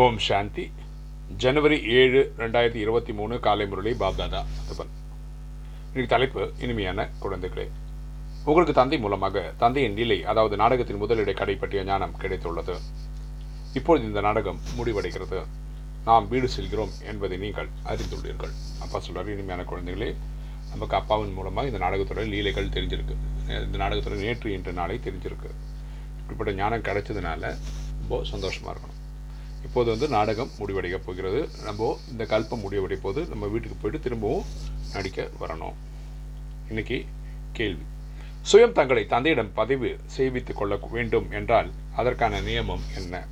ஓம் சாந்தி. ஜனவரி ஏழு ரெண்டாயிரத்தி இருபத்தி மூணு காலை முரளி பாப்தாதா. அதுபன் இன்னைக்கு தலைப்பு இனிமையான குழந்தைகளே. உங்களுக்கு தந்தை மூலமாக தந்தையின் நிலை அதாவது நாடகத்தின் முதலிடை கடை பற்றிய ஞானம் கிடைத்துள்ளது. இப்பொழுது இந்த நாடகம் முடிவடைகிறது. நாம் வீடு செல்கிறோம் என்பதை நீங்கள் அறிந்துள்ளீர்கள். அப்பா சொல்கிறார் இனிமையான குழந்தைகளே நமக்கு அப்பாவின் மூலமாக இந்த நாடகத்தோட லீலைகள் தெரிஞ்சிருக்கு. இந்த நாடகத்தோட நேற்று இன்று நாளை தெரிஞ்சிருக்கு. இப்படிப்பட்ட ஞானம் கிடைச்சதுனால ரொம்ப சந்தோஷமாக இருக்கும் இப்போது வந்து நாடகம் முடிவடைய போகிறது. நம்ம இந்த கல்பம் முடிவடைய போது நம்ம வீட்டுக்கு போயிட்டு திரும்பவும் நடிக்க வரணும். இன்னைக்கு கேள்வி. சுயம் தங்களை தந்தையிடம் பதிவு செய்வித்துக் கொள்ள வேண்டும் என்றால் அதற்கான நியமம் என்ன?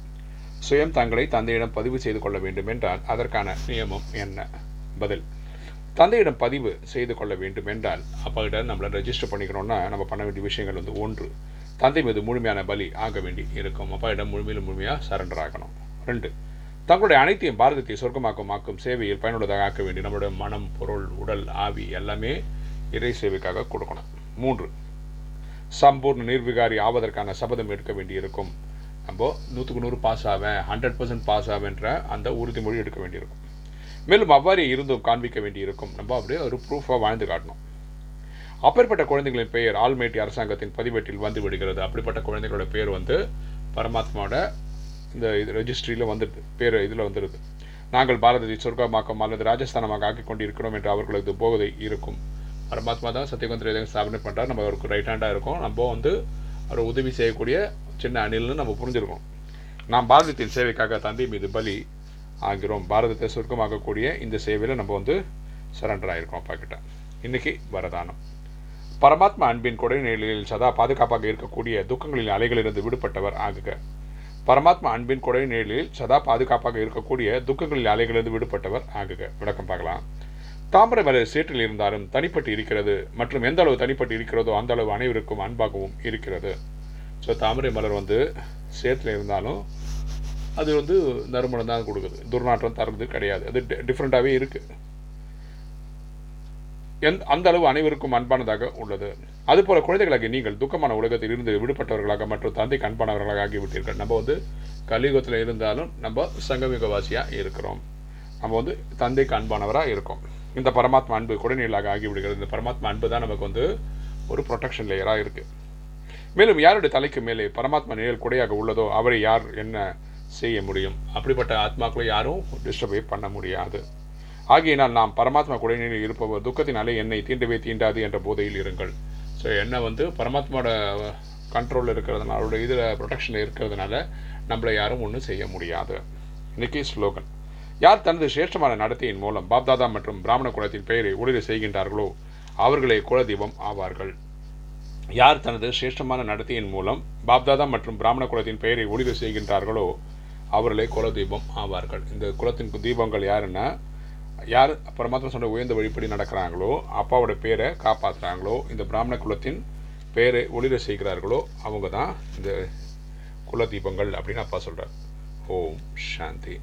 சுயம் தங்களை தந்தையிடம் பதிவு செய்து கொள்ள வேண்டும் என்றால் அதற்கான நியமம் என்ன? பதில். தந்தையிடம் பதிவு செய்து கொள்ள வேண்டும் என்றால் அப்பாகிட்ட நம்மளை ரெஜிஸ்டர் பண்ணிக்கணும்னா நம்ம பண்ண வேண்டிய விஷயங்கள் வந்து ஒன்று தந்தை மீது முழுமையான பலி ஆக வேண்டி இருக்கும். அப்பாயிடம் முழுமையிலும் முழுமையாக சரண்டர் ஆகணும். ரெண்டு. தங்களுடைய அனைத்தையும் பாரதத்தை சொர்க்கமாக்கும் ஆக்கும் சேவையில் பயனுள்ளதாக ஆக்க வேண்டி நம்மளுடைய மனம் பொருள் உடல் ஆவி எல்லாமே இறை சேவைக்காக கொடுக்கணும். மூன்று. சம்பூர்ண நிர்விகாரி ஆவதற்கான சபதம் எடுக்க வேண்டியிருக்கும். நம்ம நூற்றுக்கு நூறு பாஸ் ஆவேன் ஹண்ட்ரட் பர்சன்ட் பாஸ் ஆவேன்ற அந்த உறுதிமொழி எடுக்க வேண்டியிருக்கும். மேலும் அவ்வாறே இருந்தும் காண்பிக்க வேண்டியிருக்கும். நம்ம அப்படியே ஒரு ப்ரூஃபாக வாழ்ந்து காட்டணும். அப்பேற்பட்ட குழந்தைகளின் பெயர் ஆல்மேட்டி அரசாங்கத்தின் பதிவேட்டில் வந்து விடுகிறது. அப்படிப்பட்ட குழந்தைகளோட பேர் வந்து பரமாத்மாவோட இந்த இது ரெஜிஸ்ட்ரியில் வந்துடுது பேர் இதில் வந்துடுது நாங்கள் பாரதத்தை சொர்க்கமாக்கம் அல்லது ராஜஸ்தானமாக ஆக்கி கொண்டிருக்கிறோம் என்று அவர்களது போதை இருக்கும். பரமாத்மா தான் சத்தியகுந்திர ஸ்தாபனை பண்ணுறார் நம்ம அவருக்கு ரைட் ஹேண்டாக இருக்கும். நம்ம வந்து அவர் உதவி செய்யக்கூடிய சின்ன அணில்னு நம்ம புரிஞ்சிருக்கோம். நாம் பாரதத்தின் சேவைக்காக தந்தை மீது பலி ஆகிறோம். பாரதத்தை சுருக்கமாக்கக்கூடிய இந்த சேவையில் நம்ம வந்து சரண்டர் ஆகிருக்கோம் அப்பா கிட்ட. இன்னைக்கு வரதானம். பரமாத்மா அன்பின் கொடைநிலையில் சதா பாதுகாப்பாக இருக்கக்கூடிய துக்கங்களின் அலைகளிலிருந்து விடுபட்டவர் ஆகுக. பரமாத்மா அன்பின் கொடை நிலையில் சதா பாதுகாப்பாக இருக்கக்கூடிய துக்கங்களில் அலைகளிலிருந்து விடுபட்டவர் ஆகுக. விளக்கம் பார்க்கலாம். தாமரை மலர் சேற்றில் இருந்தாலும் தனிப்பட்டு இருக்கிறது மற்றும் எந்த அளவு தனிப்பட்டு இருக்கிறதோ அந்த அளவு அனைவருக்கும் அன்பாகவும் இருக்கிறது. ஸோ தாமரை மலர் வந்து சேற்றில் இருந்தாலும் அது வந்து நறுமணம் தான் கொடுக்குது. துர்நாற்றம் தர்றது கிடையாது. அது டிஃப்ரெண்ட்டாகவே இருக்குது எந் அந்த அளவு அனைவருக்கும் அன்பானதாக உள்ளது. அதுபோல குழந்தைகளாகி நீங்கள் துக்கமான உலகத்தில் இருந்து விடுபட்டவர்களாக மற்றும் தந்தைக்கு அன்பானவர்களாக ஆகிவிட்டீர்கள். நம்ம வந்து கலியுகத்தில் இருந்தாலும் நம்ம சங்கமிகவாசியாக இருக்கிறோம். நம்ம வந்து தந்தைக்கு அன்பானவராக இருக்கோம். இந்த பரமாத்மா அன்பு குடைநீளாக ஆகிவிடுகிறது. இந்த பரமாத்மா அன்பு தான் நமக்கு வந்து ஒரு ப்ரொடெக்ஷன் லேயராக இருக்குது மேலும் யாருடைய தலைக்கு மேலே பரமாத்மா நிழல் குடையாக உள்ளதோ அவரை யார் என்ன செய்ய முடியும்? அப்படிப்பட்ட ஆத்மாக்களை யாரும் டிஸ்டர்பே பண்ண முடியாது. ஆகையினால் நாம் பரமாத்மா குடைநிலையில் இருப்பவர் துக்கத்தினாலே என்னை தீண்டவே தீண்டாது என்ற போதையில் இருங்கள். ஸோ என்ன வந்து பரமாத்மாவோட கண்ட்ரோலில் இருக்கிறதுனால அவருடைய இதில் ப்ரொடெக்ஷனில் இருக்கிறதுனால நம்மளை யாரும் ஒன்றும் செய்ய முடியாது. இன்னைக்கு ஸ்லோகன். யார் தனது சிரேஷ்டமான நடத்தையின் மூலம் பாப்தாதா மற்றும் பிராமண குலத்தின் பெயரை ஒளிர செய்கின்றார்களோ அவர்களே குலதெய்வம் ஆவார்கள். யார் தனது சிரேஷ்டமான நடத்தையின் மூலம் பாப்தாதா மற்றும் பிராமண குலத்தின் பெயரை ஒளிர செய்கின்றார்களோ அவர்களே குலதெய்வம் ஆவார்கள். இந்த குலத்தின் தீபங்கள் யாருன்னா யார் பரமாத்மா சொன்ன உயர்ந்த வழிப்படி நடக்கிறாங்களோ அப்பாவோட பேரை காப்பாற்றுறாங்களோ இந்த பிராமண குலத்தின் பேரை ஒளிர செய்கிறார்களோ அவங்க தான் இந்த குல தீபங்கள் அப்படின்னு அப்பா சொல்கிறார் ஓம் சாந்தி.